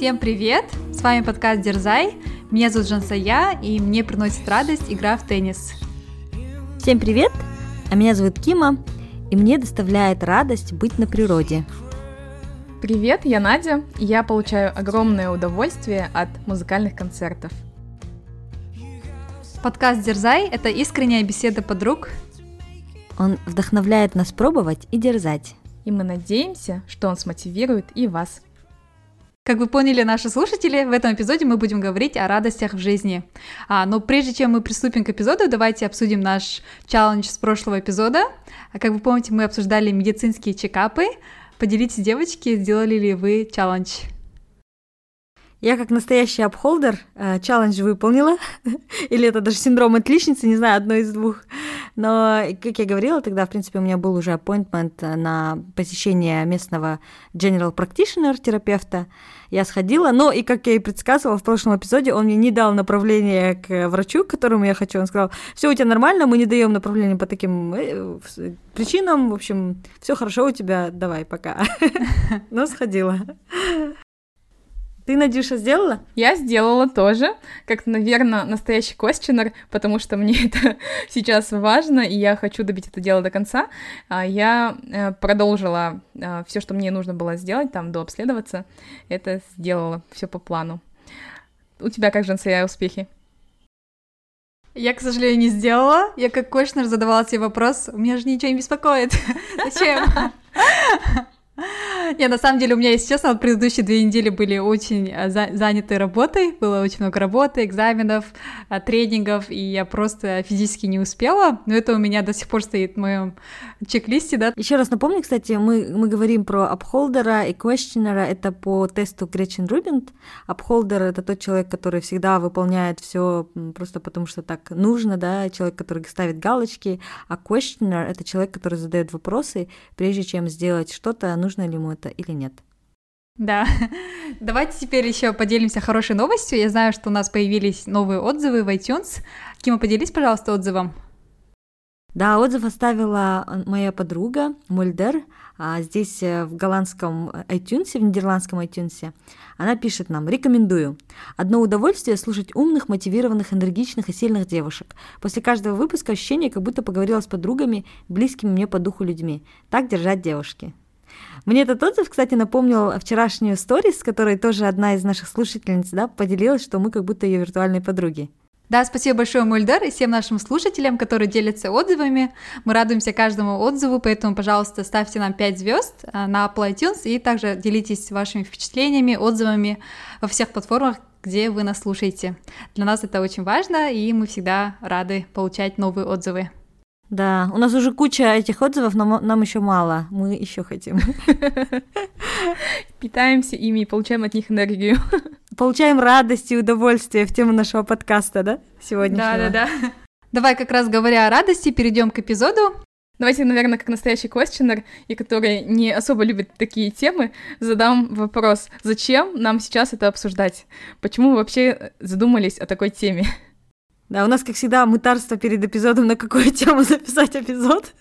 Всем привет! С вами подкаст Дерзай. Меня зовут Жансая, и мне приносит радость игра в теннис. Всем привет! А меня зовут Кима, и мне доставляет радость быть на природе. Привет, я Надя, и я получаю огромное удовольствие от музыкальных концертов. Подкаст Дерзай – это искренняя беседа подруг. Он вдохновляет нас пробовать и дерзать. И мы надеемся, что он смотивирует и вас. Как вы поняли, наши слушатели, в этом эпизоде мы будем говорить о радостях в жизни. А, но прежде чем мы приступим к эпизоду, давайте обсудим наш челлендж с прошлого эпизода. А как вы помните, мы обсуждали медицинские чекапы. Поделитесь, девочки, сделали ли вы челлендж? Я как настоящий апхолдер э, челлендж выполнила, или это даже синдром отличницы, не знаю, одно из двух. Но, как я говорила, тогда, в принципе, у меня был уже appointment на посещение местного general practitioner терапевта. Я сходила, но и, как я и предсказывала в прошлом эпизоде, он мне не дал направление к врачу, к которому я хочу. Он сказал, все у тебя нормально, мы не даем направление по таким э, причинам, в общем, все хорошо у тебя, давай, пока. Но сходила. Ты, Надюша, сделала? Я сделала тоже, как, наверное, настоящий квестионер, потому что мне это сейчас важно, и я хочу добить это дело до конца. А я э, продолжила э, все, что мне нужно было сделать, там, дообследоваться. Это сделала все по плану. У тебя как, Жансая, успехи? Я, к сожалению, не сделала. Я как квестионер задавала себе вопрос, у меня же ничего не беспокоит. Зачем? Не, на самом деле у меня, если честно, предыдущие две недели были очень э, за заняты работой, было очень много работы, экзаменов, э, тренингов, и я просто физически не успела, но это у меня до сих пор стоит в моем чек-листе, да. Еще раз напомню, кстати, мы, мы говорим про upholder а и questioner, это по тесту Гретчен Рубин. Upholder — это тот человек, который всегда выполняет все просто потому, что так нужно, да, человек, который ставит галочки, а questioner — это человек, который задает вопросы, прежде чем сделать что-то, нужно ли ему это или нет. Да. Давайте теперь еще поделимся хорошей новостью. Я знаю, что у нас появились новые отзывы в iTunes. Кима, поделись, пожалуйста, отзывом. Да, отзыв оставила моя подруга Мульдер а здесь э, в голландском iTunes, в нидерландском iTunes. Она пишет нам «Рекомендую. Одно удовольствие слушать умных, мотивированных, энергичных и сильных девушек. После каждого выпуска ощущение, как будто поговорила с подругами, близкими мне по духу людьми. Так держать девушки». Мне этот отзыв, кстати, напомнил вчерашнюю сторис, с которой тоже одна из наших слушательниц да, поделилась, что мы как будто ее виртуальные подруги. Да, спасибо большое, Мульдер, и всем нашим слушателям, которые делятся отзывами. Мы радуемся каждому отзыву, поэтому, пожалуйста, ставьте нам 5 звезд э, на Apple iTunes и также делитесь вашими впечатлениями, отзывами во всех платформах, где вы нас слушаете. Для нас это очень важно, и мы всегда рады получать новые отзывы. Да, у нас уже куча этих отзывов, но нам еще мало. Мы еще хотим. Питаемся ими и получаем от них энергию. Получаем радость и удовольствие в тему нашего подкаста, да? Сегодняшнего. Да, да, да. Давай как раз говоря о радости, перейдем к эпизоду. Давайте, наверное, как настоящий квестионер, и который не особо любит такие темы, задам вопрос, зачем нам сейчас это обсуждать? Почему вы вообще задумались о такой теме? Да, у нас, как всегда, мытарство перед эпизодом, на какую тему записать эпизод.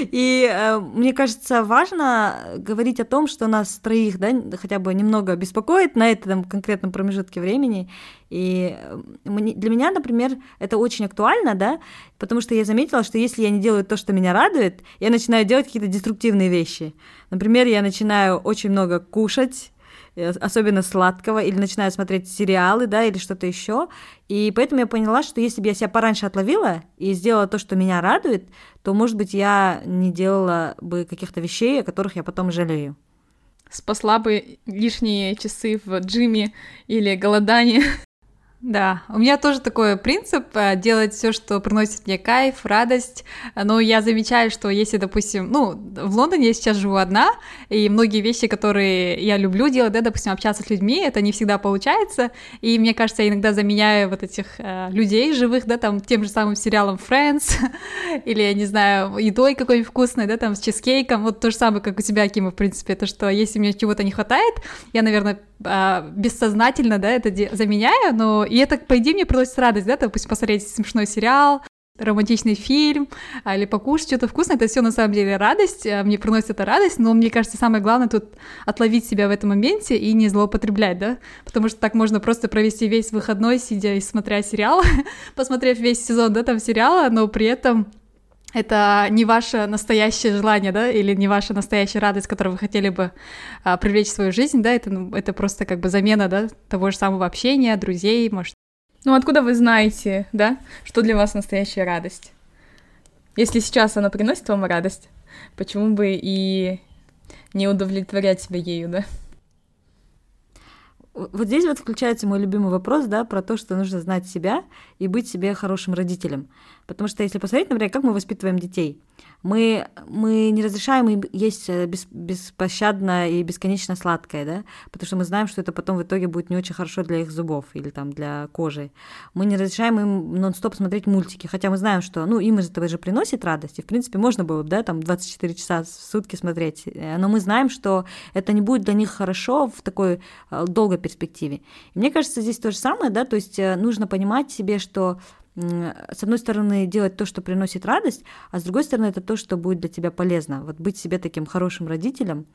И э, мне кажется, важно говорить о том, что нас троих, да, хотя бы немного беспокоит на этом конкретном промежутке времени. И э, для меня, например, это очень актуально, да, потому что я заметила, что если я не делаю то, что меня радует, я начинаю делать какие-то деструктивные вещи. Например, я начинаю очень много кушать, особенно сладкого, или начинаю смотреть сериалы, да, или что-то еще. И поэтому я поняла, что если бы я себя пораньше отловила и сделала то, что меня радует, то, может быть, я не делала бы каких-то вещей, о которых я потом жалею. Спасла бы лишние часы в джиме или голодание. Да, у меня тоже такой принцип э, делать все, что приносит мне кайф, радость. Но я замечаю, что если, допустим, ну, в Лондоне я сейчас живу одна, и многие вещи, которые я люблю делать, да, допустим, общаться с людьми, это не всегда получается. И мне кажется, я иногда заменяю вот этих э, людей живых, да, там, тем же самым сериалом Friends, или, я не знаю, едой какой-нибудь вкусной, да, там, с чизкейком. Вот то же самое, как у тебя, Кима, в принципе, то, что если мне чего-то не хватает, я, наверное, бессознательно, да, это заменяю, но и это, по идее, мне приносит радость, да, допустим, посмотреть смешной сериал, романтичный фильм а, или покушать что-то вкусное, это все на самом деле радость, а, мне приносит это радость, но мне кажется, самое главное тут отловить себя в этом моменте и не злоупотреблять, да, потому что так можно просто провести весь выходной, сидя и смотря сериал, посмотрев весь сезон, да, там сериала, но при этом это не ваше настоящее желание, да, или не ваша настоящая радость, которую вы хотели бы а, привлечь в свою жизнь, да, это, ну, это просто как бы замена, да, того же самого общения, друзей, может. Ну, откуда вы знаете, да, что для вас настоящая радость? Если сейчас она приносит вам радость, почему бы и не удовлетворять себя ею, да? Вот здесь вот включается мой любимый вопрос, да, про то, что нужно знать себя и быть себе хорошим родителем. Потому что если посмотреть, например, как мы воспитываем детей, мы, мы не разрешаем им есть э, бес, беспощадно и бесконечно сладкое, да, потому что мы знаем, что это потом в итоге будет не очень хорошо для их зубов или там для кожи. Мы не разрешаем им нон-стоп смотреть мультики, хотя мы знаем, что, ну, им из этого же приносит радость, и, в принципе, можно было бы, да, там 24 часа в сутки смотреть, э, но мы знаем, что это не будет для них хорошо в такой э, долгой перспективе. И мне кажется, здесь то же самое, да, то есть нужно понимать себе, что с одной стороны, делать то, что приносит радость, а с другой стороны, это то, что будет для тебя полезно. Вот быть себе таким хорошим родителем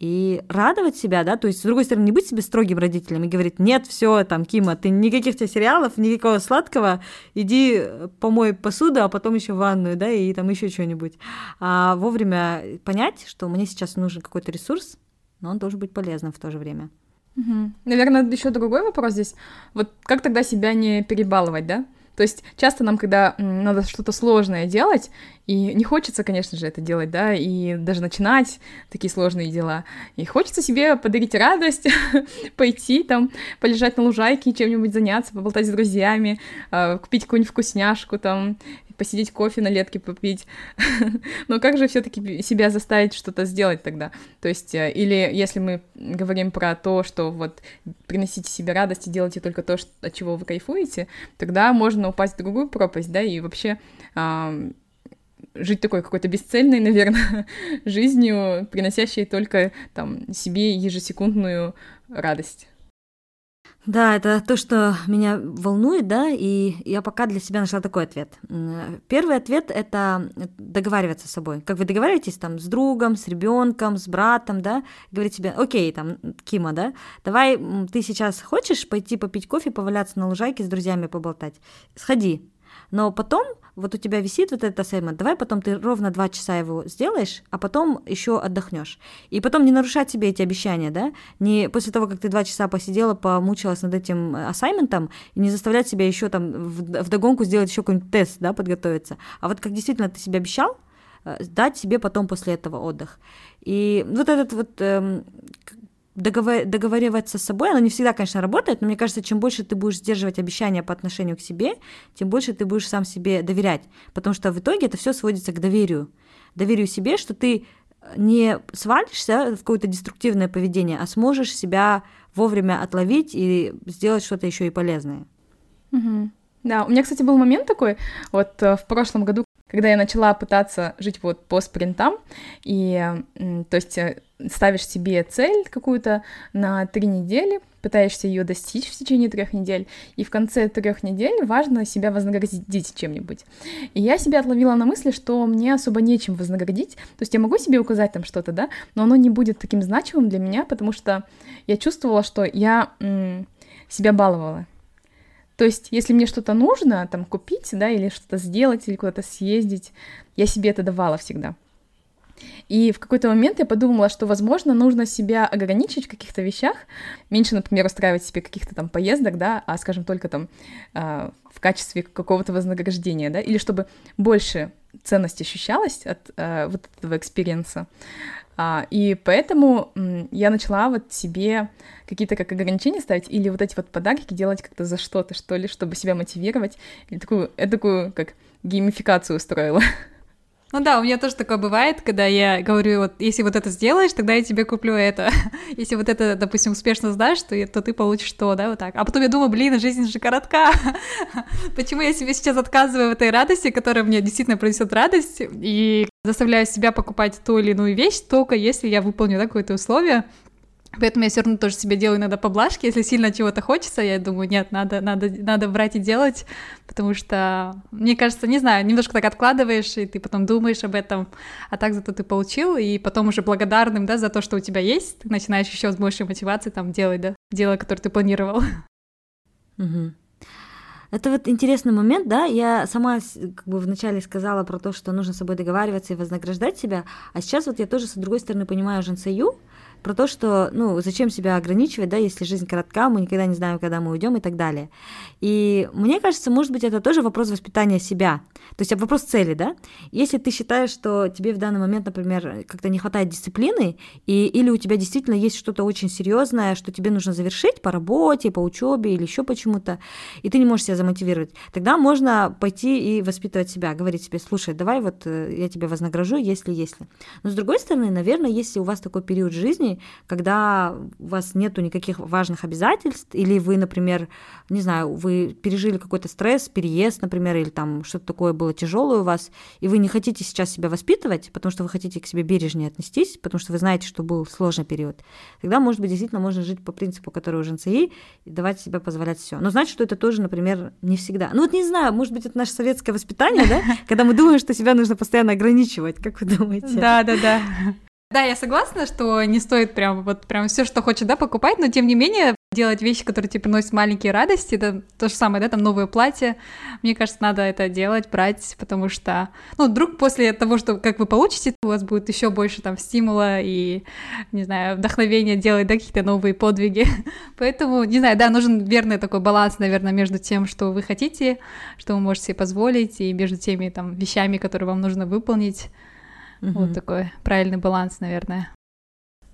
и радовать себя, да, то есть, с другой стороны, не быть себе строгим родителем и говорить, нет, все, там, Кима, ты никаких тебе сериалов, никакого сладкого, иди э, помой посуду, а потом еще ванную, да, и там еще что-нибудь. А вовремя понять, что мне сейчас нужен какой-то ресурс, но он должен быть полезным в то же время. Угу. Наверное, еще другой вопрос здесь. Вот как тогда себя не перебалывать, да? То есть часто нам, когда надо что-то сложное делать, и не хочется, конечно же, это делать, да, и даже начинать такие сложные дела, и хочется себе подарить радость, пойти там, полежать на лужайке, чем-нибудь заняться, поболтать с друзьями, а, купить какую-нибудь вкусняшку там, посидеть кофе на летке попить. Но как же все-таки себя заставить что-то сделать тогда? То есть, э, или если мы говорим про то, что вот приносите себе радость и делайте только то, что, от чего вы кайфуете, тогда можно упасть в другую пропасть, да, и вообще э, жить такой какой-то бесцельной, наверное, жизнью, приносящей только там себе ежесекундную радость. Да, это то, что меня волнует, да, и я пока для себя нашла такой ответ. Первый ответ — это договариваться с собой. Как вы договариваетесь там с другом, с ребенком, с братом, да, говорить себе, окей, там, Кима, да, давай ты сейчас хочешь пойти попить кофе, поваляться на лужайке с друзьями поболтать? Сходи. Но потом вот у тебя висит вот этот ассаймент, давай потом ты ровно два часа его сделаешь, а потом еще отдохнешь. И потом не нарушать себе эти обещания, да, не после того, как ты два часа посидела, помучилась над этим ассайментом, и не заставлять себя еще там в догонку сделать еще какой-нибудь тест, да, подготовиться. А вот как действительно ты себе обещал, э, дать себе потом после этого отдых. И вот этот вот эм, договор... договариваться с собой, оно не всегда, конечно, работает, но мне кажется, чем больше ты будешь сдерживать обещания по отношению к себе, тем больше ты будешь сам себе доверять, потому что в итоге это все сводится к доверию. Доверию себе, что ты не свалишься в какое-то деструктивное поведение, а сможешь себя вовремя отловить и сделать что-то еще и полезное. Угу. Да, у меня, кстати, был момент такой, вот э, в прошлом году, когда я начала пытаться жить вот по спринтам, и, то есть, э, ставишь себе цель какую-то на три недели, пытаешься ее достичь в течение трех недель, и в конце трех недель важно себя вознаградить чем-нибудь. И я себя отловила на мысли, что мне особо нечем вознаградить, то есть я могу себе указать там что-то, да, но оно не будет таким значимым для меня, потому что я чувствовала, что я м- себя баловала. То есть, если мне что-то нужно, там, купить, да, или что-то сделать, или куда-то съездить, я себе это давала всегда. И в какой-то момент я подумала, что, возможно, нужно себя ограничить в каких-то вещах, меньше, например, устраивать себе каких-то там поездок, да, а, скажем, только там э, в качестве какого-то вознаграждения, да, или чтобы больше ценность ощущалась от э, вот этого experience а. А, и поэтому я начала вот себе какие-то как ограничения ставить или вот эти вот подарки делать как-то за что-то, что ли, чтобы себя мотивировать. Или такую, такую как геймификацию устроила. Ну да, у меня тоже такое бывает, когда я говорю, вот если вот это сделаешь, тогда я тебе куплю это. если вот это, допустим, успешно сдашь, то, то ты получишь то, да, вот так. А потом я думаю, блин, жизнь же коротка. Почему я себе сейчас отказываю в этой радости, которая мне действительно принесет радость, и заставляю себя покупать ту или иную вещь только если я выполню да, какое-то условие, Поэтому я все равно тоже себе делаю иногда поблажки, если сильно чего-то хочется, я думаю, нет, надо, надо, надо брать и делать, потому что, мне кажется, не знаю, немножко так откладываешь, и ты потом думаешь об этом, а так зато ты получил, и потом уже благодарным, да, за то, что у тебя есть, ты начинаешь еще с большей мотивацией там делать, да, дело, которое ты планировал. Угу. Это вот интересный момент, да, я сама как бы вначале сказала про то, что нужно с собой договариваться и вознаграждать себя, а сейчас вот я тоже с другой стороны понимаю Жансаю, про то, что, ну, зачем себя ограничивать, да, если жизнь коротка, мы никогда не знаем, когда мы уйдем и так далее. И мне кажется, может быть, это тоже вопрос воспитания себя, то есть вопрос цели, да. Если ты считаешь, что тебе в данный момент, например, как-то не хватает дисциплины, и, или у тебя действительно есть что-то очень серьезное, что тебе нужно завершить по работе, по учебе или еще почему-то, и ты не можешь себя замотивировать, тогда можно пойти и воспитывать себя, говорить себе, слушай, давай вот э, я тебя вознагражу, если, если. Но с другой стороны, наверное, если у вас такой период жизни, жизни, когда у вас нету никаких важных обязательств, или вы, например, не знаю, вы пережили какой-то стресс, переезд, например, или там что-то такое было тяжелое у вас, и вы не хотите сейчас себя воспитывать, потому что вы хотите к себе бережнее отнестись, потому что вы знаете, что был сложный период, тогда, может быть, действительно можно жить по принципу, который у ЖНЦИ, и давать себе позволять все. Но значит, что это тоже, например, не всегда. Ну вот не знаю, может быть, это наше советское воспитание, да, когда мы думаем, что себя нужно постоянно ограничивать, как вы думаете? Да, да, да. Да, я согласна, что не стоит прям вот прям все, что хочет, да, покупать, но тем не менее делать вещи, которые тебе приносят маленькие радости, это то же самое, да, там новое платье, мне кажется, надо это делать, брать, потому что, ну, вдруг после того, что, как вы получите, у вас будет еще больше там стимула и, не знаю, вдохновения делать, да, какие-то новые подвиги, поэтому, не знаю, да, нужен верный такой баланс, наверное, между тем, что вы хотите, что вы можете себе позволить, и между теми там вещами, которые вам нужно выполнить, Угу. Вот такой правильный баланс, наверное.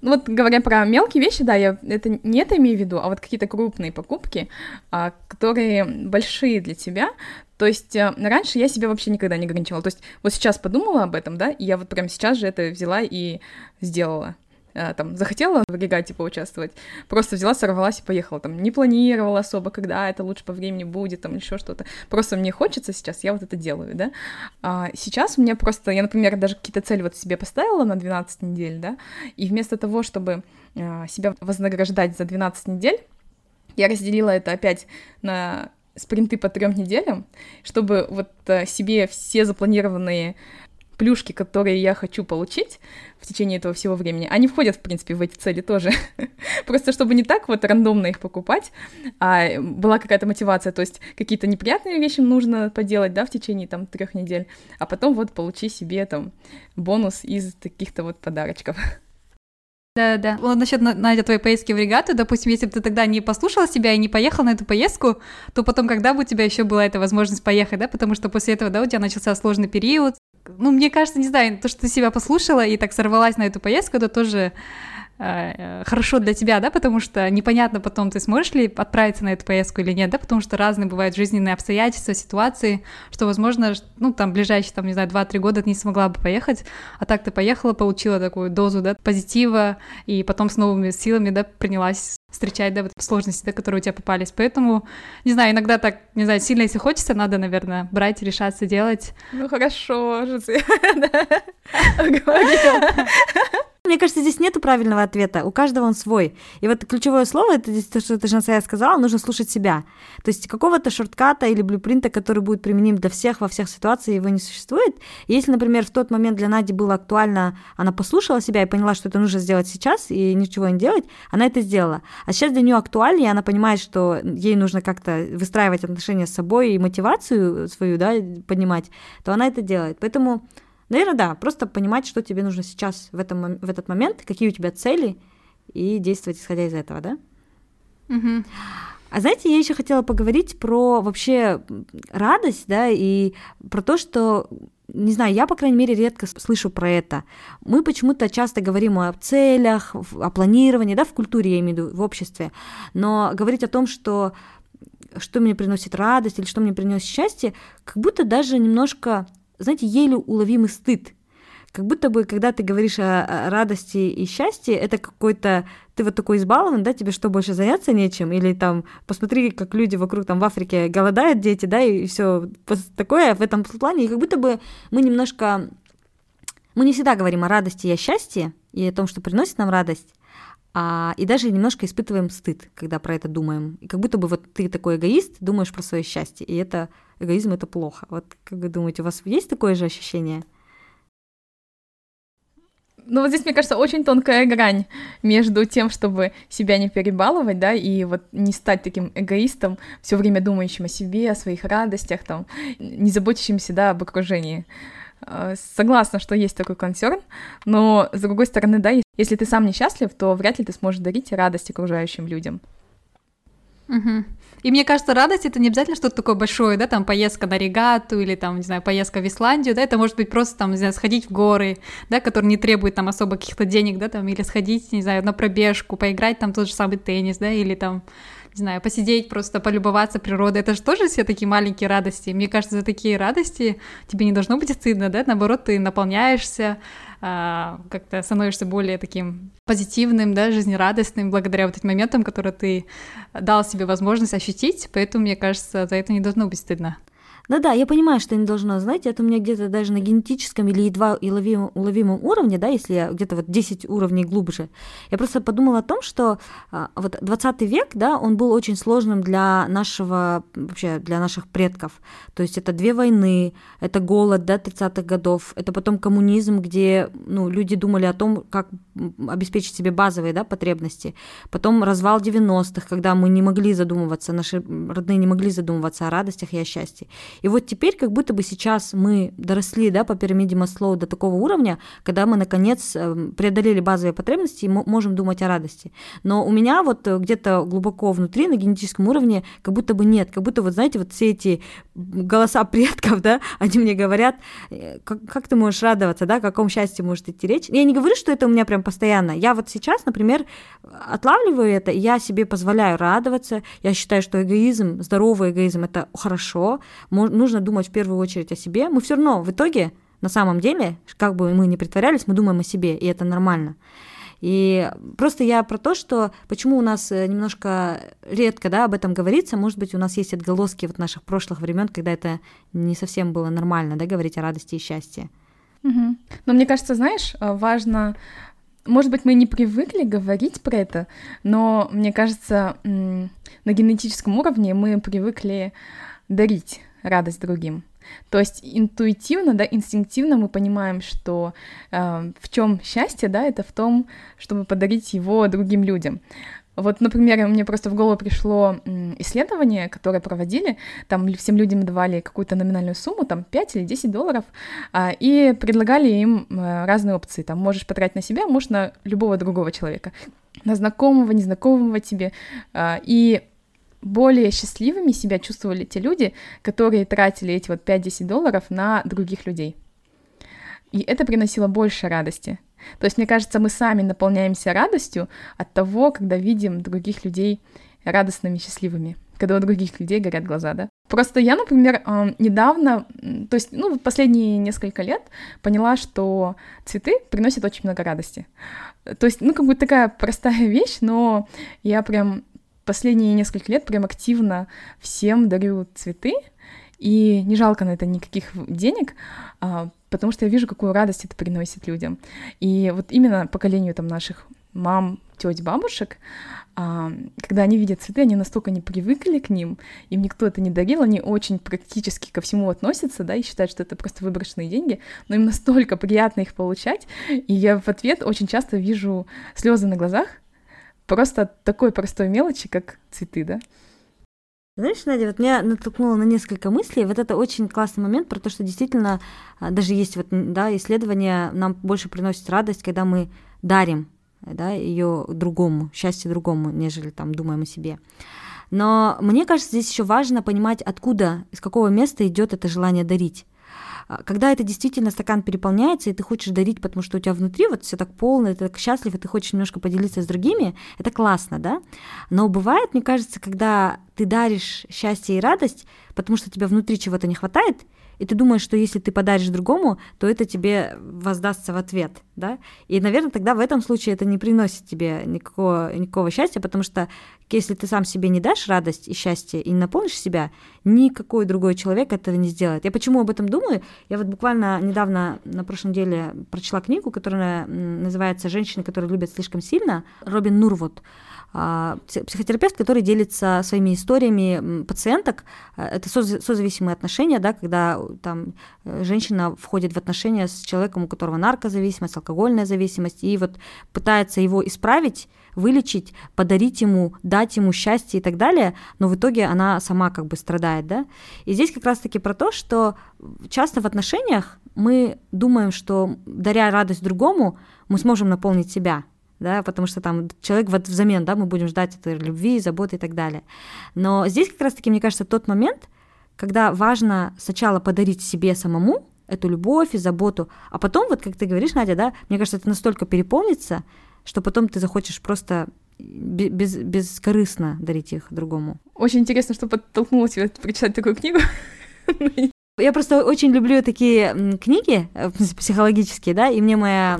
Ну вот говоря про мелкие вещи, да, я это не это имею в виду, а вот какие-то крупные покупки, а, которые большие для тебя. То есть а, раньше я себя вообще никогда не ограничивала. То есть вот сейчас подумала об этом, да, и я вот прямо сейчас же это взяла и сделала. Э, там захотела в регате поучаствовать, просто взяла, сорвалась и поехала, там не планировала особо, когда это лучше по времени будет, там еще что-то. Просто мне хочется сейчас, я вот это делаю, да. А сейчас у меня просто, я, например, даже какие-то цели вот себе поставила на 12 недель, да, и вместо того, чтобы э, себя вознаграждать за 12 недель, я разделила это опять на спринты по трем неделям, чтобы вот э, себе все запланированные плюшки, которые я хочу получить в течение этого всего времени, они входят, в принципе, в эти цели тоже. Просто чтобы не так вот рандомно их покупать, а была какая-то мотивация, то есть какие-то неприятные вещи нужно поделать, да, в течение там трех недель, а потом вот получи себе там бонус из таких-то вот подарочков. Да, да. Вот насчет Надя твоей поездки в регату, допустим, если бы ты тогда не послушала себя и не поехал на эту поездку, то потом когда бы у тебя еще была эта возможность поехать, да, потому что после этого, да, у тебя начался сложный период. Ну, мне кажется, не знаю, то, что ты себя послушала и так сорвалась на эту поездку, это тоже Э, хорошо для тебя, да, потому что непонятно потом, ты сможешь ли отправиться на эту поездку или нет, да, потому что разные бывают жизненные обстоятельства, ситуации, что, возможно, ну, там, ближайшие, там, не знаю, 2-3 года ты не смогла бы поехать, а так ты поехала, получила такую дозу, да, позитива, и потом с новыми силами, да, принялась встречать, да, вот сложности, да, которые у тебя попались. Поэтому, не знаю, иногда так, не знаю, сильно, если хочется, надо, наверное, брать, решаться, делать. Ну, хорошо, же Мне кажется, здесь нету правильного ответа. У каждого он свой. И вот ключевое слово, это здесь то, что ты, Жансая, сказала, нужно слушать себя. То есть какого-то шортката или блюпринта, который будет применим для всех во всех ситуациях, его не существует. И если, например, в тот момент для Нади было актуально, она послушала себя и поняла, что это нужно сделать сейчас и ничего не делать, она это сделала. А сейчас для нее актуальнее, она понимает, что ей нужно как-то выстраивать отношения с собой и мотивацию свою, да, поднимать, то она это делает. Поэтому Наверное, да, просто понимать, что тебе нужно сейчас в, этом, в этот момент, какие у тебя цели, и действовать исходя из этого, да? Угу. А знаете, я еще хотела поговорить про вообще радость, да, и про то, что не знаю, я, по крайней мере, редко слышу про это. Мы почему-то часто говорим о целях, о планировании, да, в культуре, я имею в виду, в обществе, но говорить о том, что что мне приносит радость или что мне приносит счастье, как будто даже немножко знаете, еле уловимый стыд. Как будто бы, когда ты говоришь о, радости и счастье, это какой-то... Ты вот такой избалован, да, тебе что, больше заняться нечем? Или там, посмотри, как люди вокруг там в Африке голодают дети, да, и все такое в этом плане. И как будто бы мы немножко... Мы не всегда говорим о радости и о счастье, и о том, что приносит нам радость, а, и даже немножко испытываем стыд, когда про это думаем. И как будто бы вот ты такой эгоист, думаешь про свое счастье, и это эгоизм это плохо. Вот как вы думаете, у вас есть такое же ощущение? Ну вот здесь, мне кажется, очень тонкая грань между тем, чтобы себя не перебаловать, да, и вот не стать таким эгоистом, все время думающим о себе, о своих радостях, там, не заботящимся, да, об окружении. А, согласна, что есть такой концерн, но с другой стороны, да, если ты сам несчастлив, то вряд ли ты сможешь дарить радость окружающим людям. Угу. И мне кажется, радость это не обязательно что-то такое большое, да, там поездка на регату или там, не знаю, поездка в Исландию, да, это может быть просто там, не знаю, сходить в горы, да, которые не требуют там особо каких-то денег, да, там, или сходить, не знаю, на пробежку, поиграть там тот же самый теннис, да, или там, не знаю, посидеть, просто полюбоваться природой. Это же тоже все такие маленькие радости. Мне кажется, за такие радости тебе не должно быть стыдно, да, наоборот, ты наполняешься, как-то становишься более таким позитивным, да, жизнерадостным благодаря вот этим моментам, которые ты дал себе возможность ощутить, поэтому, мне кажется, за это не должно быть стыдно. Да-да, я понимаю, что не должно, знаете, это у меня где-то даже на генетическом или едва уловимом, уловимом уровне, да, если я где-то вот 10 уровней глубже. Я просто подумала о том, что а, вот 20 век, да, он был очень сложным для нашего, вообще для наших предков. То есть это две войны, это голод, да, 30-х годов, это потом коммунизм, где, ну, люди думали о том, как обеспечить себе базовые, да, потребности. Потом развал 90-х, когда мы не могли задумываться, наши родные не могли задумываться о радостях и о счастье. И вот теперь как будто бы сейчас мы доросли да, по пирамиде Маслоу до такого уровня, когда мы наконец эм, преодолели базовые потребности и можем думать о радости. Но у меня вот э, где-то глубоко внутри, на генетическом уровне, как будто бы нет, как будто вот, знаете, вот все эти голоса предков, да, они мне говорят, э, как, как ты можешь радоваться, да, о каком счастье может идти речь. Я не говорю, что это у меня прям постоянно. Я вот сейчас, например, отлавливаю это, я себе позволяю радоваться. Я считаю, что эгоизм, здоровый эгоизм, это хорошо нужно думать в первую очередь о себе. Мы все равно в итоге, на самом деле, как бы мы ни притворялись, мы думаем о себе, и это нормально. И просто я про то, что почему у нас э, немножко редко да, об этом говорится, может быть, у нас есть отголоски вот наших прошлых времен, когда это не совсем было нормально, да, говорить о радости и счастье. Угу. Но мне кажется, знаешь, э, важно может быть, мы не привыкли говорить про это, но мне кажется, на генетическом уровне мы привыкли дарить радость другим. То есть интуитивно, да, инстинктивно мы понимаем, что э, в чем счастье, да, это в том, чтобы подарить его другим людям. Вот, например, мне просто в голову пришло исследование, которое проводили, там всем людям давали какую-то номинальную сумму, там 5 или 10 долларов, а, и предлагали им э, разные опции, там можешь потратить на себя, можешь на любого другого человека, на знакомого, незнакомого тебе, а, и более счастливыми себя чувствовали те люди, которые тратили эти вот 5-10 долларов на других людей. И это приносило больше радости. То есть, мне кажется, мы сами наполняемся радостью от того, когда видим других людей радостными, счастливыми, когда у других людей горят глаза, да. Просто я, например, недавно, то есть, ну, последние несколько лет поняла, что цветы приносят очень много радости. То есть, ну, как бы такая простая вещь, но я прям последние несколько лет прям активно всем дарю цветы, и не жалко на это никаких денег, а, потому что я вижу, какую радость это приносит людям. И вот именно поколению там наших мам, теть, бабушек, а, когда они видят цветы, они настолько не привыкли к ним, им никто это не дарил, они очень практически ко всему относятся, да, и считают, что это просто выброшенные деньги, но им настолько приятно их получать, и я в ответ очень часто вижу слезы на глазах, Просто от такой простой мелочи, как цветы, да? Знаешь, Надя, вот меня натолкнуло на несколько мыслей. Вот это очень классный момент про то, что действительно а, даже есть вот, да, исследования, нам больше приносит радость, когда мы дарим да, ее другому, счастье другому, нежели там думаем о себе. Но мне кажется, здесь еще важно понимать, откуда, из какого места идет это желание дарить. А, когда это действительно стакан переполняется, и ты хочешь дарить, потому что у тебя внутри вот все так полно, ты так счастлив, и ты хочешь немножко поделиться с другими, это классно, да? Но бывает, мне кажется, когда ты даришь счастье и радость, потому что тебе внутри чего-то не хватает, и ты думаешь, что если ты подаришь другому, то это тебе воздастся в ответ, да? И, наверное, тогда в этом случае это не приносит тебе никакого, никакого счастья, потому что если ты сам себе не дашь радость и счастье и не наполнишь себя, никакой другой человек этого не сделает. Я почему об этом думаю? Я вот буквально недавно на прошлом деле прочла книгу, которая называется «Женщины, которые любят слишком сильно», Робин Нурвуд. А, психотерапевт, который делится своими историями пациенток. Э, это созависимые отношения, да, когда там э, женщина входит в отношения с человеком, у которого наркозависимость, алкогольная зависимость, и вот пытается его исправить, вылечить, подарить ему, дать ему счастье и так далее, но в итоге она сама как бы страдает, да. И здесь как раз-таки про то, что часто в отношениях мы думаем, что даря радость другому, мы сможем наполнить себя – да, потому что там человек вот взамен, да, мы будем ждать этой любви, заботы и так далее. Но здесь как раз-таки, мне кажется, тот момент, когда важно сначала подарить себе самому эту любовь и заботу, а потом, вот как ты говоришь, Надя, да, мне кажется, это настолько переполнится, что потом ты захочешь просто без, бескорыстно дарить их другому. Очень интересно, что подтолкнуло тебя прочитать такую книгу. Я просто очень люблю такие книги э, психологические, да, и мне моя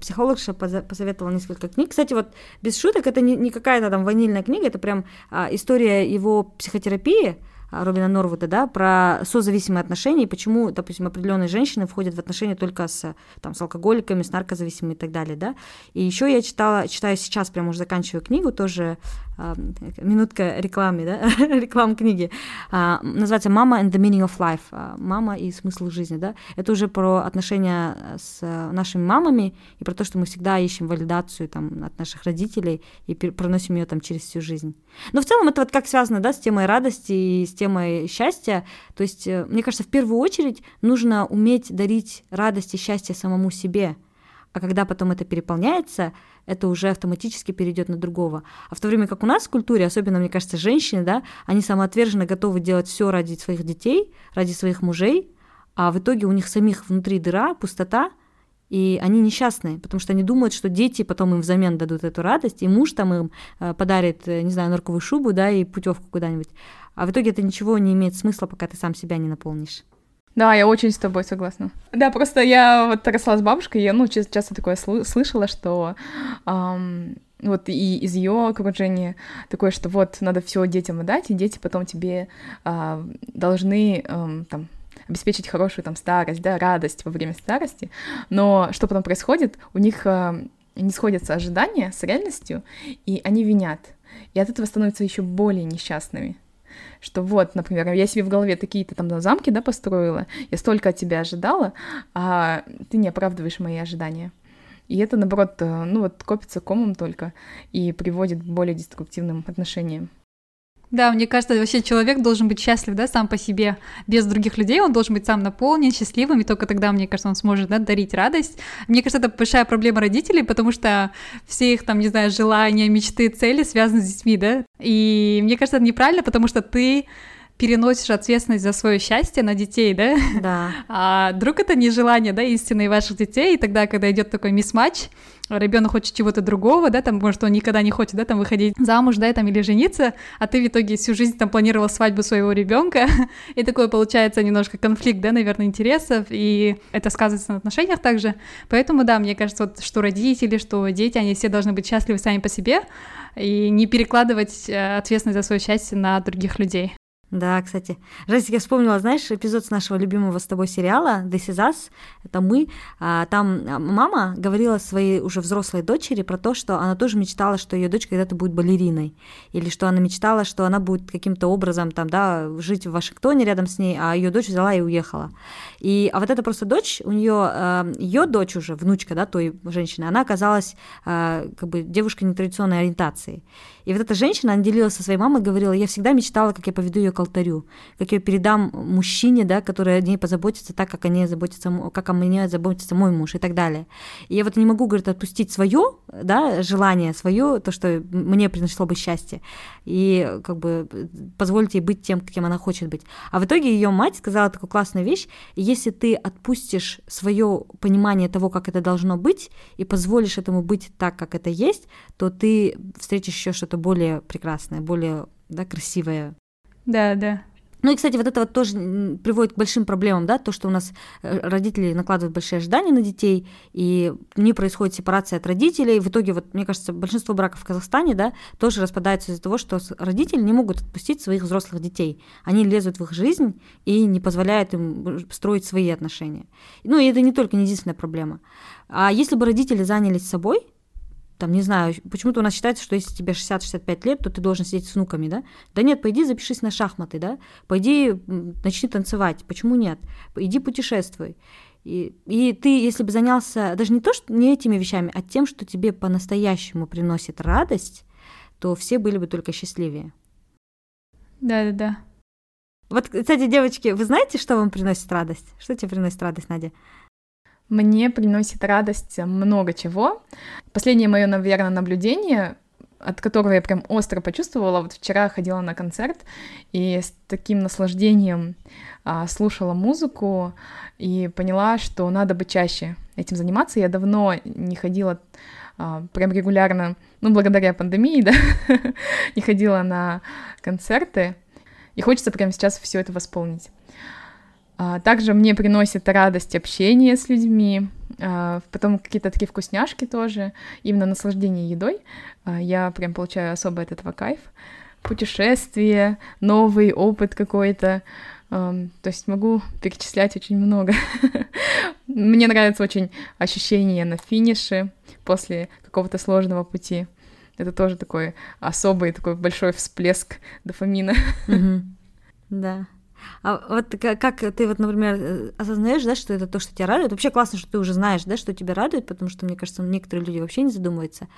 психологша посоветовала несколько книг. Кстати, вот без шуток, это не, какая-то там ванильная книга, это прям а, история его психотерапии, а, Робина Норвуда, да, про созависимые отношения и почему, допустим, определенные женщины входят в отношения только с, там, с алкоголиками, с наркозависимыми и так далее, да. И еще я читала, читаю сейчас, прям уже заканчиваю книгу, тоже минутка рекламы, да, реклам книги, а, называется «Мама and the meaning of life», а, «Мама и смысл жизни», да, это уже про отношения с нашими мамами и про то, что мы всегда ищем валидацию там от наших родителей и проносим ее там через всю жизнь. Но в целом это вот как связано, да, с темой радости и с темой счастья, то есть, э, мне кажется, в первую очередь нужно уметь дарить радость и счастье самому себе, а когда потом это переполняется, это уже автоматически перейдет на другого. А в то время как у нас в культуре, особенно, мне кажется, женщины, да, они самоотверженно готовы делать все ради своих детей, ради своих мужей, а в итоге у них самих внутри дыра, пустота, и они несчастные, потому что они думают, что дети потом им взамен дадут эту радость, и муж там им э, подарит, э, не знаю, норковую шубу, да, и путевку куда-нибудь. А в итоге это ничего не имеет смысла, пока ты сам себя не наполнишь. Да, я очень с тобой согласна. Да, просто я вот росла с бабушкой, я, ну, часто такое слышала, что эм, вот и из ее окружения такое, что вот надо все детям отдать, и дети потом тебе э, должны э, там обеспечить хорошую там старость, да, радость во время старости. Но что потом происходит? У них э, не сходятся ожидания с реальностью, и они винят. И от этого становятся еще более несчастными что вот, например, я себе в голове такие-то там замки, да, построила, я столько от тебя ожидала, а ты не оправдываешь мои ожидания. И это, наоборот, э, ну вот копится комом только и приводит к более деструктивным отношениям. Да, мне кажется, вообще человек должен быть счастлив, да, сам по себе, без других людей, он должен быть сам наполнен, счастливым, и только тогда, мне кажется, он сможет, да, дарить радость. Мне кажется, это большая проблема родителей, потому что все их, там, не знаю, желания, мечты, цели связаны с детьми, да, и мне кажется, это неправильно, потому что ты переносишь ответственность за свое счастье на детей, да? Да. А вдруг это не желание, да, истинные ваших детей, и тогда, когда идет такой мисс-матч, ребенок хочет чего-то другого, да, там, может, он никогда не хочет, да, там, выходить замуж, да, там, или жениться, а ты в итоге всю жизнь там планировал свадьбу своего ребенка, и такое получается немножко конфликт, да, наверное, интересов, и это сказывается на отношениях также, поэтому, да, мне кажется, вот, что родители, что дети, они все должны быть счастливы сами по себе, и не перекладывать э, ответственность за свое счастье на других людей. Да, кстати. Жесть, я вспомнила, знаешь, эпизод с нашего любимого с тобой сериала «This is us», это мы. А, там а, мама говорила своей уже взрослой дочери про то, что она тоже мечтала, что ее дочь когда-то будет балериной, или что она мечтала, что она будет каким-то образом там, да, жить в Вашингтоне рядом с ней, а ее дочь взяла и уехала. И а вот эта просто дочь, у нее а, ее дочь уже, внучка, да, той женщины, она оказалась как бы девушкой нетрадиционной ориентации. И вот эта женщина, она делилась со своей мамой, говорила, я всегда мечтала, как я поведу ее к алтарю, как я передам мужчине, да, который о ней позаботится так, как о ней заботится, как о мне заботится мой муж и так далее. И я вот не могу, говорит, отпустить свое, да, желание, свое, то, что мне принесло бы счастье, и как бы позволить ей быть тем, каким она хочет быть. А в итоге ее мать сказала такую классную вещь, если ты отпустишь свое понимание того, как это должно быть, и позволишь этому быть так, как это есть, то ты встретишь еще что-то более прекрасное, более да, красивое. Да, да. Ну и, кстати, вот это вот тоже приводит к большим проблемам, да, то, что у нас э, родители накладывают большие ожидания на детей, и не происходит сепарация от родителей. В итоге, вот, мне кажется, большинство браков в Казахстане, да, тоже распадаются из-за того, что родители не могут отпустить своих взрослых детей. Они лезут в их жизнь и не позволяют им строить свои отношения. Ну и это не только не единственная проблема. А если бы родители занялись собой, там, не знаю, почему-то у нас считается, что если тебе 60-65 лет, то ты должен сидеть с внуками, да? Да нет, пойди запишись на шахматы, да? Пойди начни танцевать, почему нет? Иди путешествуй. И, и ты, если бы занялся даже не то, что не этими вещами, а тем, что тебе по-настоящему приносит радость, то все были бы только счастливее. Да-да-да. Вот, кстати, девочки, вы знаете, что вам приносит радость? Что тебе приносит радость, Надя? Мне приносит радость много чего. Последнее мое, наверное, наблюдение от которого я прям остро почувствовала. Вот вчера ходила на концерт и с таким наслаждением а, слушала музыку и поняла, что надо бы чаще этим заниматься. Я давно не ходила а, прям регулярно, ну, благодаря пандемии, да, не ходила на концерты. И хочется прямо сейчас все это восполнить. А, также мне приносит радость общение с людьми, а, потом какие-то такие вкусняшки тоже, именно наслаждение едой. А, я прям получаю особо от этого кайф. Путешествие, новый опыт какой-то. То есть могу перечислять очень много. Мне нравится очень ощущение на финише после какого-то сложного пути. Это тоже такой особый, такой большой всплеск дофамина. Да. А вот как ты вот, например, э, осознаешь, да, что это то, что тебя радует? Вообще классно, что ты уже знаешь, да, что тебя радует, потому что, мне кажется, некоторые люди вообще не задумываются.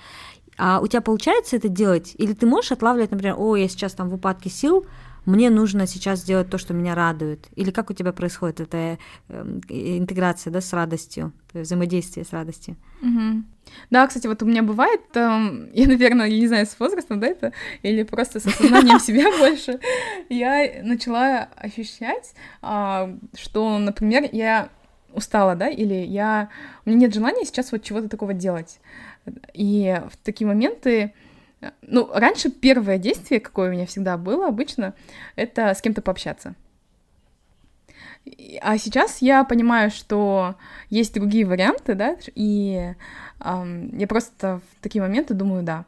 А у тебя получается это делать? Или ты можешь отлавливать, например, о, я сейчас там в упадке сил, мне нужно сейчас сделать то, что меня радует? Или как у тебя происходит эта э, интеграция да, с радостью, взаимодействие с радостью? Угу. Да, кстати, вот у меня бывает, э, я, наверное, я не знаю, с возрастом, да, это, или просто с осознанием себя больше, я начала ощущать, э, что, например, я устала, да, или я... У меня нет желания сейчас вот чего-то такого делать. И в такие моменты ну, раньше первое действие, какое у меня всегда было обычно, это с кем-то пообщаться. А сейчас я понимаю, что есть другие варианты, да, и эм, я просто в такие моменты думаю, да,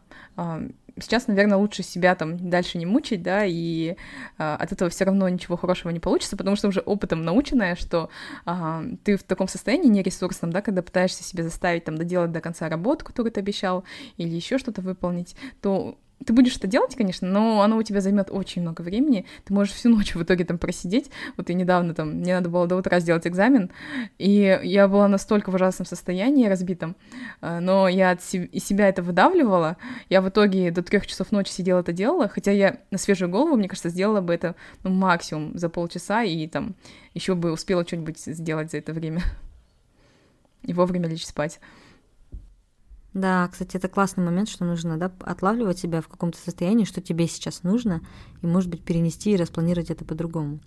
сейчас, наверное, лучше себя там дальше не мучить, да, и а, от этого все равно ничего хорошего не получится, потому что уже опытом наученная, что а, ты в таком состоянии нересурсном, да, когда пытаешься себе заставить там доделать до конца работу, которую ты обещал, или еще что-то выполнить, то ты будешь это делать, конечно, но оно у тебя займет очень много времени. Ты можешь всю ночь в итоге там просидеть. Вот и недавно там мне надо было до утра сделать экзамен, и я была настолько в ужасном состоянии, разбитом, э, но я от из себя это выдавливала. Я в итоге до трех часов ночи сидела это делала, хотя я на свежую голову, мне кажется, сделала бы это ну, максимум за полчаса, и там еще бы успела что-нибудь сделать за это время. И вовремя лечь спать. Да, кстати, это классный момент, что нужно да, отлавливать себя в каком-то состоянии, что тебе сейчас нужно, и, может быть, перенести и распланировать это по-другому.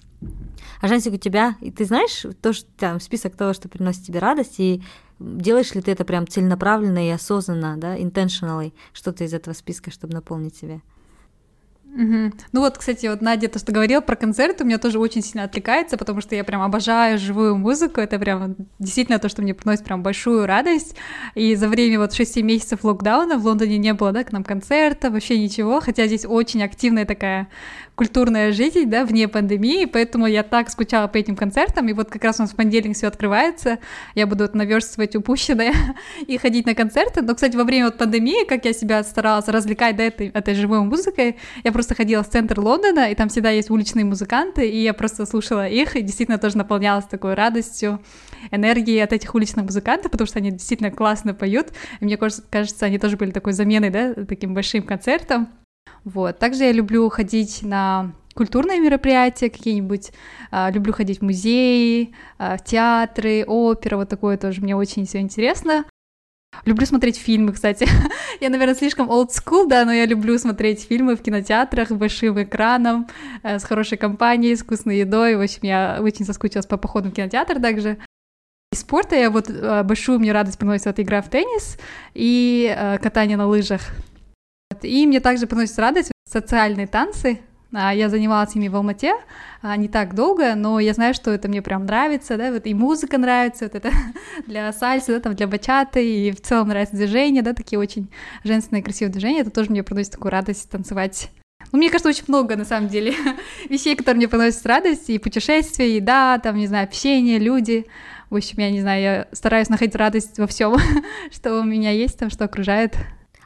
А Жансик, у тебя, и ты знаешь то, что там список того, что приносит тебе радость, и делаешь ли ты это прям целенаправленно и осознанно, да, intentionally, что-то из этого списка, чтобы наполнить себя? Угу. Ну вот, кстати, вот Надя то, что говорила про концерты, у меня тоже очень сильно отвлекается, потому что я прям обожаю живую музыку, это прям действительно то, что мне приносит прям большую радость, и за время вот 6 месяцев локдауна в Лондоне не было, да, к нам концерта, вообще ничего, хотя здесь очень активная такая культурная жизнь, да, вне пандемии, поэтому я так скучала по этим концертам, и вот как раз у нас в понедельник все открывается, я буду вот наверстывать упущенное и ходить на концерты, но, кстати, во время вот пандемии, как я себя старалась развлекать, да, этой, этой живой музыкой, я просто ходила в центр Лондона, и там всегда есть уличные музыканты, и я просто слушала их, и действительно тоже наполнялась такой радостью, энергией от этих уличных музыкантов, потому что они действительно классно поют, и мне кажется, они тоже были такой заменой, да, таким большим концертом, вот. Также я люблю ходить на культурные мероприятия какие-нибудь, а, люблю ходить в музеи, а, в театры, опера, вот такое тоже мне очень все интересно. Люблю смотреть фильмы, кстати. я, наверное, слишком old school, да, но я люблю смотреть фильмы в кинотеатрах, большим экраном, э, с хорошей компанией, с вкусной едой. В общем, я очень соскучилась по походу в кинотеатр также. Из спорта я вот э, большую мне радость приносит вот игра в теннис и э, катание на лыжах. И мне также приносит радость социальные танцы, А, я занималась ими в Алмате а, не так долго, но я знаю, что это мне прям нравится, да, вот и музыка нравится, вот это для сальсы, да, там для бачаты, и в целом нравится движение, да, такие очень женственные красивые движения, это тоже мне приносит такую радость танцевать ну, мне кажется, очень много, на самом деле, вещей, которые мне приносят радость, и путешествия, и да, там, не знаю, общение, люди. В общем, я не знаю, я стараюсь находить радость во всем, что у меня есть, там, что окружает.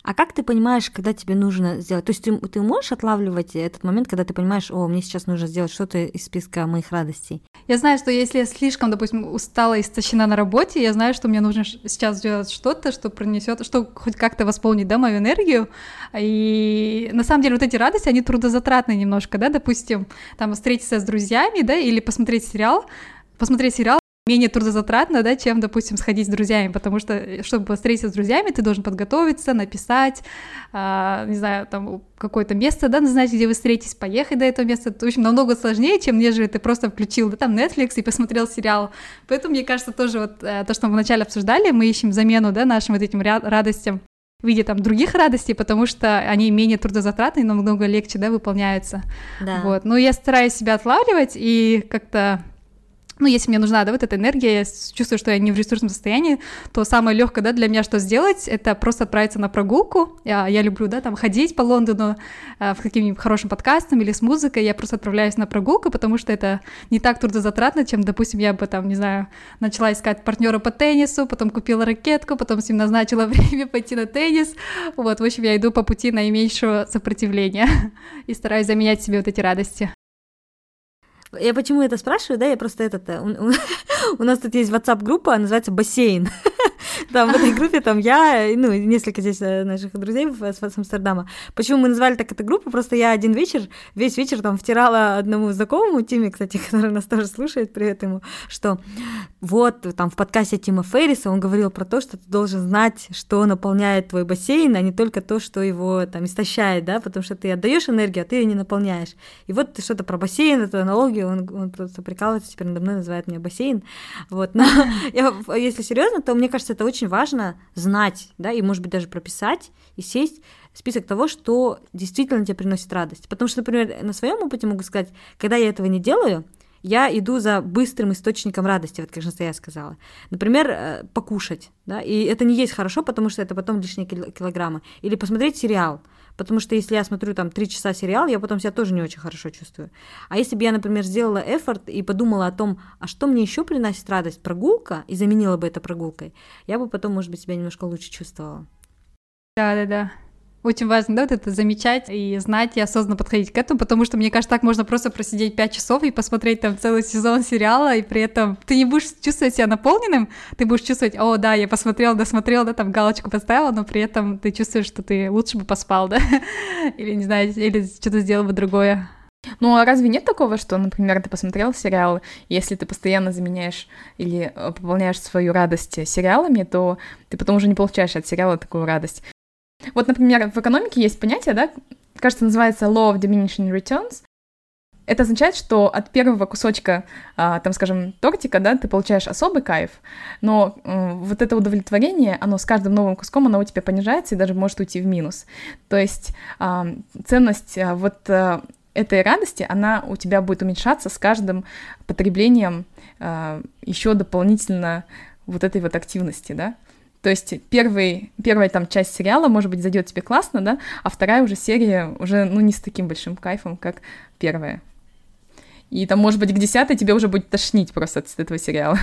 А как ты понимаешь, когда тебе нужно сделать? То есть ты, ты можешь отлавливать этот момент, когда ты понимаешь, о, мне сейчас нужно сделать что-то из списка моих радостей? Я знаю, что если я слишком, допустим, устала и истощена на работе, я знаю, что мне нужно сейчас сделать что-то, что принесет, что хоть как-то восполнит, да, мою энергию. И на самом деле вот эти радости, они трудозатратные немножко, да, допустим, там встретиться с друзьями, да, или посмотреть сериал, посмотреть сериал, менее трудозатратно, да, чем, допустим, сходить с друзьями, потому что, э, чтобы встретиться с друзьями, ты должен подготовиться, написать, а, не знаю, там, какое-то место, да, назначить, где вы встретитесь, поехать до этого места, это, в общем, намного сложнее, чем нежели ты просто включил, да, там, Netflix и посмотрел сериал, поэтому, мне кажется, тоже вот э, то, что мы вначале обсуждали, мы ищем замену, да, нашим вот этим радостям в виде там других радостей, потому что они менее трудозатратные, намного легче, да, выполняются. Да. Вот. Но я стараюсь себя отлавливать и как-то ну, если мне нужна, да, вот эта энергия, я чувствую, что я не в ресурсном состоянии, то самое легкое, да, для меня что сделать, это просто отправиться на прогулку. Я, я люблю, да, там ходить по Лондону э, в каким-нибудь хорошим подкастом или с музыкой, я просто отправляюсь на прогулку, потому что это не так трудозатратно, чем, допустим, я бы там, не знаю, начала искать партнера по теннису, потом купила ракетку, потом с ним назначила время пойти на теннис. Вот, в общем, я иду по пути наименьшего сопротивления и стараюсь заменять себе вот эти радости. Я почему это спрашиваю, да, я просто этот... Э, у, у, у нас тут есть WhatsApp-группа, называется «Бассейн». Там в этой группе там я, ну, несколько здесь э, наших друзей с Амстердама. Почему мы назвали так эту группу? Просто я один вечер, весь вечер там втирала одному знакомому Тиме, кстати, который нас тоже слушает, привет ему, что вот там в подкасте Тима Ферриса он говорил про то, что ты должен знать, что наполняет твой бассейн, а не только то, что его там истощает, да, потому что ты отдаешь энергию, а ты ее не наполняешь. И вот ты что-то про бассейн, эту аналогию, он, он просто прикалывается, теперь надо мной называет меня бассейн. Вот, но я, если серьезно, то мне кажется, это очень важно знать, да, и, может быть, даже прописать и сесть список того, что действительно тебе приносит радость. Потому что, например, на своем опыте могу сказать, когда я этого не делаю, я иду за быстрым источником радости, вот как же я сказала. Например, э, покушать, да, и это не есть хорошо, потому что это потом лишние килограммы. Или посмотреть сериал, потому что если я смотрю там три часа сериал, я потом себя тоже не очень хорошо чувствую. А если бы я, например, сделала эфорт и подумала о том, а что мне еще приносит радость, прогулка, и заменила бы это прогулкой, я бы потом, может быть, себя немножко лучше чувствовала. Да-да-да. Очень важно, да, вот это замечать и знать, и осознанно подходить к этому, потому что, мне кажется, так можно просто просидеть 5 часов и посмотреть там целый сезон сериала, и при этом ты не будешь чувствовать себя наполненным, ты будешь чувствовать, о, да, я посмотрел, досмотрел, да, там галочку поставила, но при этом ты чувствуешь, что ты лучше бы поспал, да, или, не знаю, или что-то сделал бы другое. Ну а разве нет такого, что, например, ты посмотрел сериал, если ты постоянно заменяешь или э, пополняешь свою радость сериалами, то ты потом уже не получаешь от сериала такую радость. Вот, например, в экономике есть понятие, да, кажется, называется law of diminishing returns. Это означает, что от первого кусочка, а, там, скажем, тортика, да, ты получаешь особый кайф, но вот это удовлетворение, оно с каждым новым куском, оно у тебя понижается и даже может уйти в минус. То есть а, ценность а, вот этой радости, она у тебя будет уменьшаться с каждым потреблением еще дополнительно вот этой вот активности, да. То есть первый, первая там часть сериала, может быть, зайдет тебе классно, да, а вторая уже серия уже, ну, не с таким большим кайфом, как первая. И там, может быть, к десятой тебе уже будет тошнить просто от этого сериала.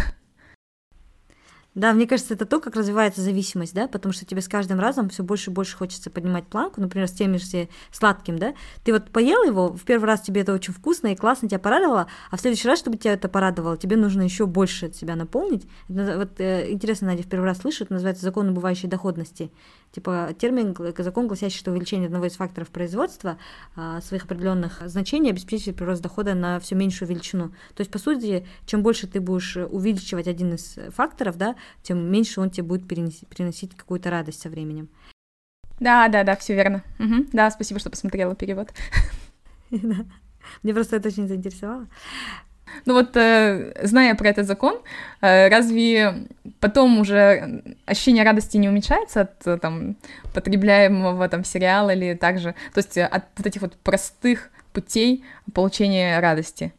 Да, мне кажется, это то, как развивается зависимость, да, потому что тебе с каждым разом все больше и больше хочется поднимать планку, например, с тем же сладким, да. Ты вот поел его, в первый раз тебе это очень вкусно и классно тебя порадовало, а в следующий раз, чтобы тебя это порадовало, тебе нужно еще больше себя наполнить. Вот э, интересно, Надя в первый раз слышит, называется закон убывающей доходности типа термин, закон, гласящий, что увеличение одного из факторов производства а, своих определенных значений обеспечивает прирост дохода на все меньшую величину. То есть, по сути, чем больше ты будешь увеличивать один из факторов, да, тем меньше он тебе будет переносить, переносить какую-то радость со временем. Да, да, да, все верно. Угу. Да, спасибо, что посмотрела перевод. Мне просто это очень заинтересовало. Ну вот, э, зная про этот закон, э, разве потом уже ощущение радости не уменьшается от э, там, потребляемого там сериала или также, то есть от вот этих вот простых путей получения радости.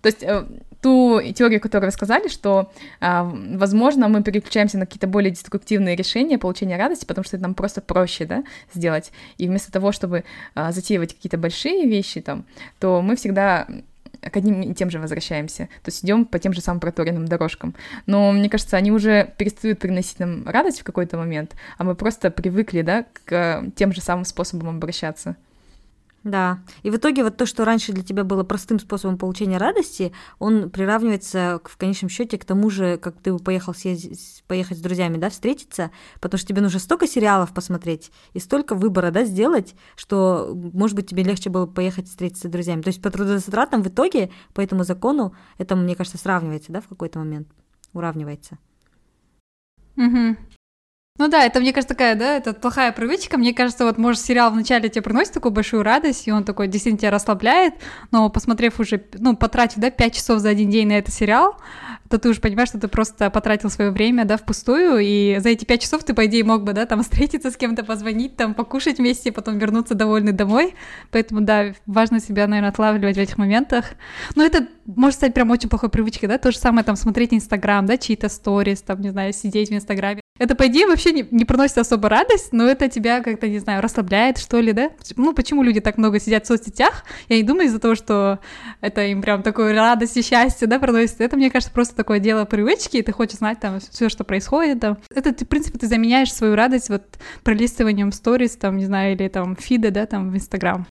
То есть э, ту теорию, которую вы сказали, что, а, возможно, мы переключаемся на какие-то более деструктивные решения получения радости, потому что это нам просто проще, да, сделать. И вместо того, чтобы а, затеивать какие-то большие вещи там, то мы всегда к одним и тем же возвращаемся. То есть идем по тем же самым проторенным дорожкам. Но мне кажется, они уже перестают приносить нам радость в какой-то момент, а мы просто привыкли, да, к тем же самым способам обращаться. Да. И в итоге вот то, что раньше для тебя было простым способом получения радости, он приравнивается в конечном счете к тому же, как ты бы поехал съездить, поехать с друзьями, да, встретиться, потому что тебе нужно столько сериалов посмотреть и столько выбора, да, сделать, что, может быть, тебе легче было поехать встретиться с друзьями. То есть по трудозатратам в итоге, по этому закону, это, мне кажется, сравнивается, да, в какой-то момент, уравнивается. Угу. Ну да, это, мне кажется, такая, да, это плохая привычка. Мне кажется, вот, может, сериал вначале тебе приносит такую большую радость, и он такой действительно тебя расслабляет, но посмотрев уже, ну, потратив, да, 5 часов за один день на этот сериал, то ты уже понимаешь, что ты просто потратил свое время, да, впустую, и за эти 5 часов ты, по идее, мог бы, да, там встретиться с кем-то, позвонить, там, покушать вместе, потом вернуться довольный домой. Поэтому, да, важно себя, наверное, отлавливать в этих моментах. Но это может стать прям очень плохой привычкой, да, то же самое, там, смотреть Инстаграм, да, чьи-то сторис, там, не знаю, сидеть в Инстаграме. Это, по идее, вообще не, не приносит особо радость, но это тебя как-то, не знаю, расслабляет, что ли, да? Ну, почему люди так много сидят в соцсетях? Я не думаю из-за того, что это им прям такую радость и счастье, да, приносит. Это, мне кажется, просто такое дело привычки, и ты хочешь знать там все, что происходит, там. Это, в принципе, ты заменяешь свою радость вот пролистыванием сторис, там, не знаю, или там фида, да, там, в Инстаграм.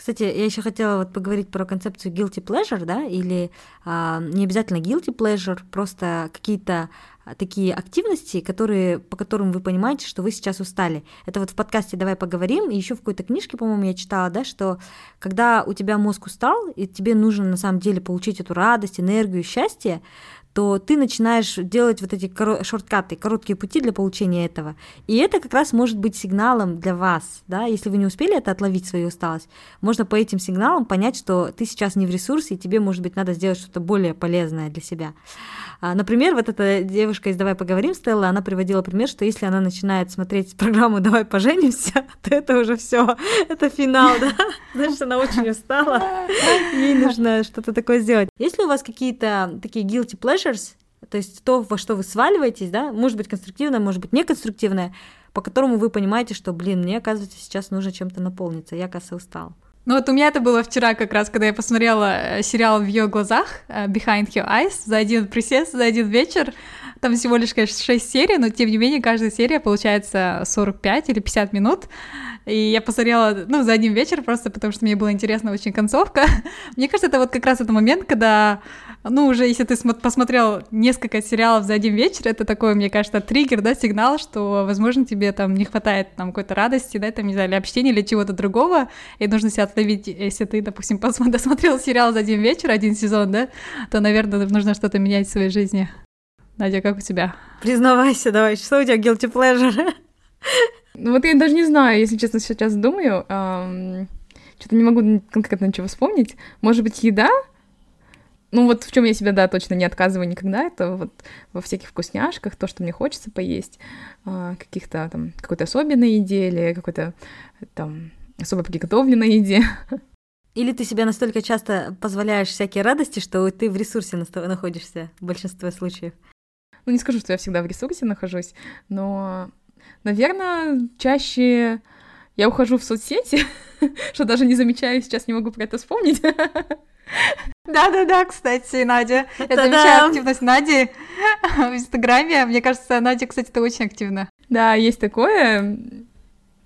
Кстати, я еще хотела вот поговорить про концепцию guilty pleasure, да, или а, не обязательно guilty pleasure, просто какие-то такие активности, которые, по которым вы понимаете, что вы сейчас устали. Это вот в подкасте «Давай поговорим», и еще в какой-то книжке, по-моему, я читала, да, что когда у тебя мозг устал, и тебе нужно на самом деле получить эту радость, энергию, счастье, то ты начинаешь делать вот эти коро- шорткаты, короткие пути для получения этого. И это как раз может быть сигналом для вас, да, если вы не успели это отловить, свою усталость, можно по этим сигналам понять, что ты сейчас не в ресурсе, и тебе, может быть, надо сделать что-то более полезное для себя. А, например, вот эта девушка из «Давай поговорим», Стелла, она приводила пример, что если она начинает смотреть программу «Давай поженимся», то это уже все, это финал, да? Значит, она очень устала, ей нужно что-то такое сделать. Есть ли у вас какие-то такие guilty pleasures, то есть то, во что вы сваливаетесь, да, может быть конструктивное, может быть неконструктивное, по которому вы понимаете, что, блин, мне, оказывается, сейчас нужно чем-то наполниться, я, оказывается, устал. Ну вот у меня это было вчера как раз, когда я посмотрела э, сериал в ее глазах э, Behind Her Eyes за один присест, за один вечер. Там всего лишь, конечно, 6 серий, но тем не менее каждая серия получается 45 или 50 минут. И я посмотрела, ну, за один вечер просто потому, что мне было интересно очень концовка. Мне кажется, это вот как раз этот момент, когда ну, уже если ты посмотрел несколько сериалов за один вечер, это такой, мне кажется, триггер, да, сигнал, что, возможно, тебе там не хватает там какой-то радости, да, там, не знаю, или общения, или чего-то другого, и нужно себя отловить, если ты, допустим, посмотрел, досмотрел сериал за один вечер, один сезон, да, то, наверное, нужно что-то менять в своей жизни. Надя, как у тебя? Признавайся, давай, что у тебя guilty pleasure? Ну вот я даже не знаю, если честно, сейчас думаю, эм, что-то не могу конкретно ничего вспомнить. Может быть, еда? Ну вот в чем я себя, да, точно не отказываю никогда, это вот во всяких вкусняшках, то, что мне хочется поесть, а, каких-то там, какой-то особенной еде или какой-то там особо приготовленной еде. Или ты себе настолько часто позволяешь всякие радости, что ты в ресурсе находишься в большинстве случаев? Ну, не скажу, что я всегда в ресурсе нахожусь, но, наверное, чаще я ухожу в соцсети, что даже не замечаю, сейчас не могу про это вспомнить. Да-да-да, кстати, Надя. Я замечаю активность Нади в Инстаграме. Мне кажется, Надя, кстати, это очень активно. Да, есть такое.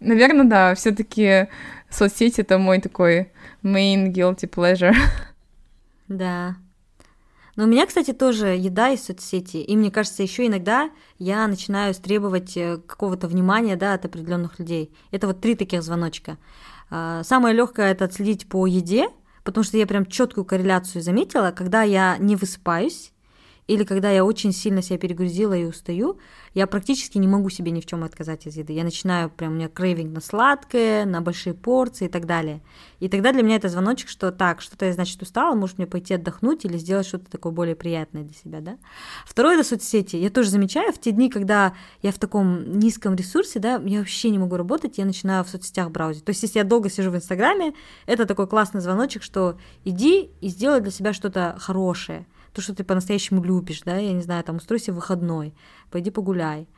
Наверное, да, все таки соцсети — это мой такой main guilty pleasure. Да. Но у меня, кстати, тоже еда из соцсети, и мне кажется, еще иногда я начинаю требовать э, какого-то внимания, да, от определенных людей. Это вот три таких звоночка. А, самое легкое это отследить по еде, потому что я прям четкую корреляцию заметила, когда я не высыпаюсь, или когда я очень сильно себя перегрузила и устаю, я практически не могу себе ни в чем отказать из еды. Я начинаю прям, у меня крейвинг на сладкое, на большие порции и так далее. И тогда для меня это звоночек, что так, что-то я, значит, устала, может мне пойти отдохнуть или сделать что-то такое более приятное для себя, да. Второе, это соцсети. Я тоже замечаю, в те дни, когда я в таком низком ресурсе, да, я вообще не могу работать, я начинаю в соцсетях браузить. То есть, если я долго сижу в Инстаграме, это такой классный звоночек, что иди и сделай для себя что-то хорошее то, что ты по-настоящему любишь, да, я не знаю, там, устройся выходной, пойди погуляй.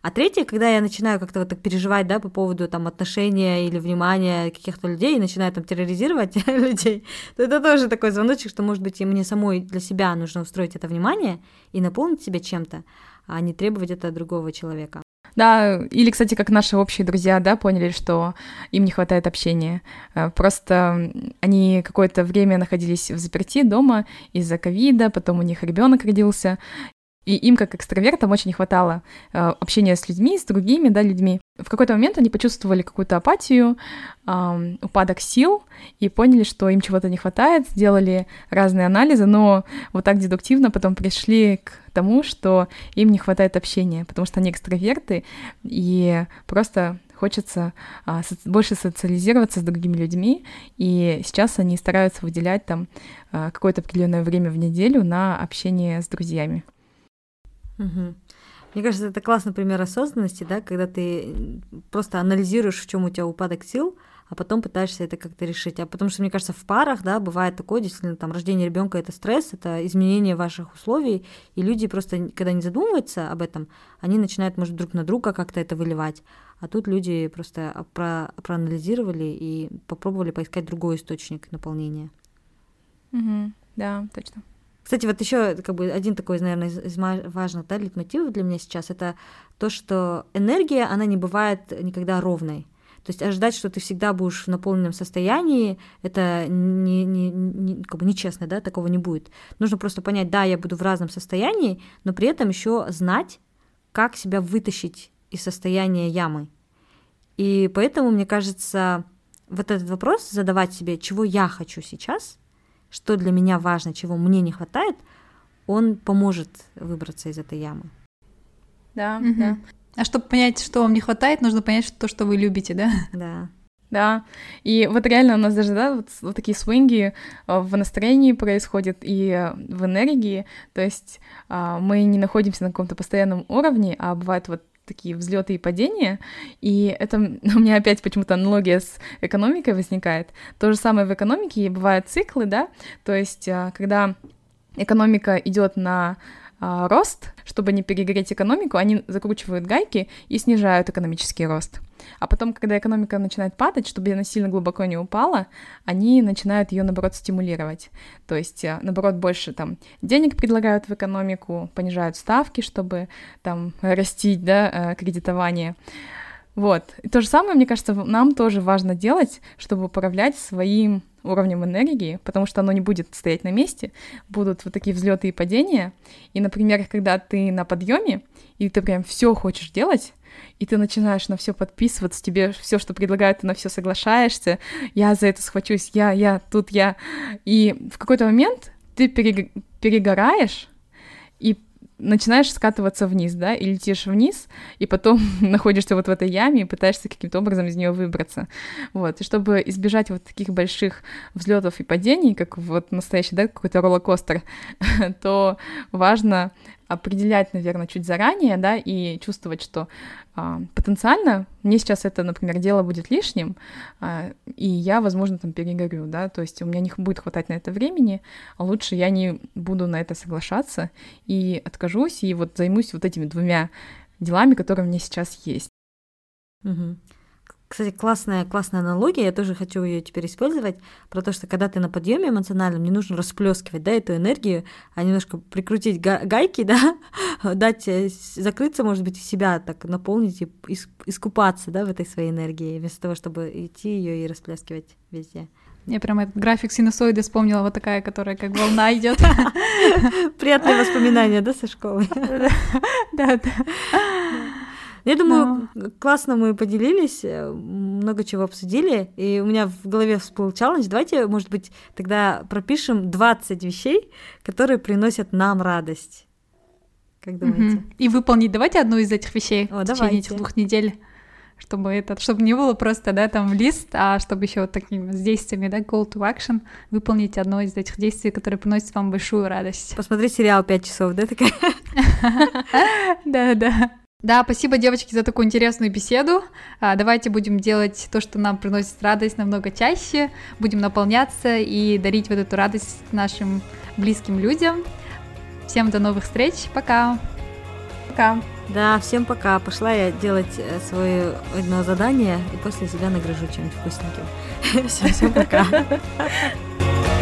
А третье, когда я начинаю как-то вот так переживать, да, по поводу там отношения или внимания каких-то людей и начинаю там терроризировать людей, то это тоже такой звоночек, что, может быть, и мне самой для себя нужно устроить это внимание и наполнить себя чем-то, а не требовать это от другого человека. Да, или, кстати, как наши общие друзья, да, поняли, что им не хватает общения. Э, просто они какое-то время находились в заперти дома из-за ковида, потом у них ребенок родился, и им, как экстравертам, очень не хватало э, общения с людьми, с другими, да, людьми. В какой-то момент они почувствовали какую-то апатию, э, упадок сил и поняли, что им чего-то не хватает, сделали разные анализы, но вот так дедуктивно потом пришли к тому, что им не хватает общения, потому что они экстраверты, и просто хочется а, со- больше социализироваться с другими людьми, и сейчас они стараются выделять там а, какое-то определенное время в неделю на общение с друзьями. Угу. Мне кажется, это классный пример осознанности, да, когда ты просто анализируешь, в чем у тебя упадок сил, а потом пытаешься это как-то решить. А потому что, мне кажется, в парах, да, бывает такое, действительно, там, рождение ребенка это стресс, это изменение ваших условий, и люди просто, когда не задумываются об этом, они начинают, может, друг на друга как-то это выливать. А тут люди просто про проанализировали и попробовали поискать другой источник наполнения. Угу, да, точно. Кстати, вот еще как бы один такой, наверное, из важных да, литмотивов для меня сейчас это то, что энергия, она не бывает никогда ровной. То есть ожидать, что ты всегда будешь в наполненном состоянии, это не, не, не, как бы нечестно, да, такого не будет. Нужно просто понять, да, я буду в разном состоянии, но при этом еще знать, как себя вытащить из состояния ямы. И поэтому, мне кажется, вот этот вопрос задавать себе, чего я хочу сейчас, что для меня важно, чего мне не хватает, он поможет выбраться из этой ямы. Да, угу. да. А чтобы понять, что вам не хватает, нужно понять то, что вы любите, да? Да. Да, и вот реально у нас даже, да, вот, вот такие свинги э, в настроении происходят и в энергии, то есть а, мы не находимся на каком-то постоянном уровне, а бывают вот такие взлеты и падения, и это у меня опять почему-то аналогия с экономикой возникает. То же самое в экономике бывают циклы, да, то есть а, когда экономика идет на а, рост, чтобы не перегреть экономику, они закручивают гайки и снижают экономический рост. А потом, когда экономика начинает падать, чтобы она сильно глубоко не упала, они начинают ее, наоборот, стимулировать. То есть, а, наоборот, больше там денег предлагают в экономику, понижают ставки, чтобы там растить, да, а, кредитование. Вот. И то же самое, мне кажется, нам тоже важно делать, чтобы управлять своим уровнем энергии, потому что оно не будет стоять на месте, будут вот такие взлеты и падения. И, например, когда ты на подъеме, и ты прям все хочешь делать, и ты начинаешь на все подписываться, тебе все, что предлагают, ты на все соглашаешься, я за это схвачусь, я, я, тут я. И в какой-то момент ты перегораешь, и начинаешь скатываться вниз, да, и летишь вниз, и потом находишься вот в этой яме и пытаешься каким-то образом из нее выбраться. Вот. И чтобы избежать вот таких больших взлетов и падений, как вот настоящий, да, какой-то роллокостер, то важно определять, наверное, чуть заранее, да, и чувствовать, что а, потенциально мне сейчас это, например, дело будет лишним, а, и я, возможно, там перегорю, да, то есть у меня не будет хватать на это времени, а лучше я не буду на это соглашаться и откажусь, и вот займусь вот этими двумя делами, которые у меня сейчас есть. Угу. Кстати, классная, классная аналогия, я тоже хочу ее теперь использовать, про то, что когда ты на подъеме эмоциональном, не нужно расплескивать, да, эту энергию, а немножко прикрутить гайки, да, дать, э, закрыться, может быть, себя так наполнить и искупаться, да, в этой своей энергии, вместо того, чтобы идти ее и расплескивать везде. Я прям этот график синусоиды вспомнила, вот такая, которая как волна идет. Приятные воспоминания, да, со школы? Да, да. Я думаю, Но... классно мы поделились, э, много чего обсудили, и у меня в голове всплыл челлендж. Давайте, может быть, тогда пропишем 20 вещей, которые приносят нам радость. Как думаете? Мгм. И выполнить давайте одну из этих вещей О, в течение давайте. этих двух недель, чтобы это, чтобы не было просто, да, там лист, а чтобы еще вот такими с действиями, да, call to action, выполнить одно из этих действий, которое приносит вам большую радость. Посмотреть сериал пять часов, да, такая? Да, да. Да, спасибо, девочки, за такую интересную беседу. А, Давайте будем делать то, что нам приносит радость намного чаще, будем наполняться и дарить вот эту радость нашим близким людям. Всем до новых встреч, пока! Пока. Да, всем пока. Пошла я делать э, свое одно задание и после себя награжу чем-нибудь вкусненьким. Все, всем пока.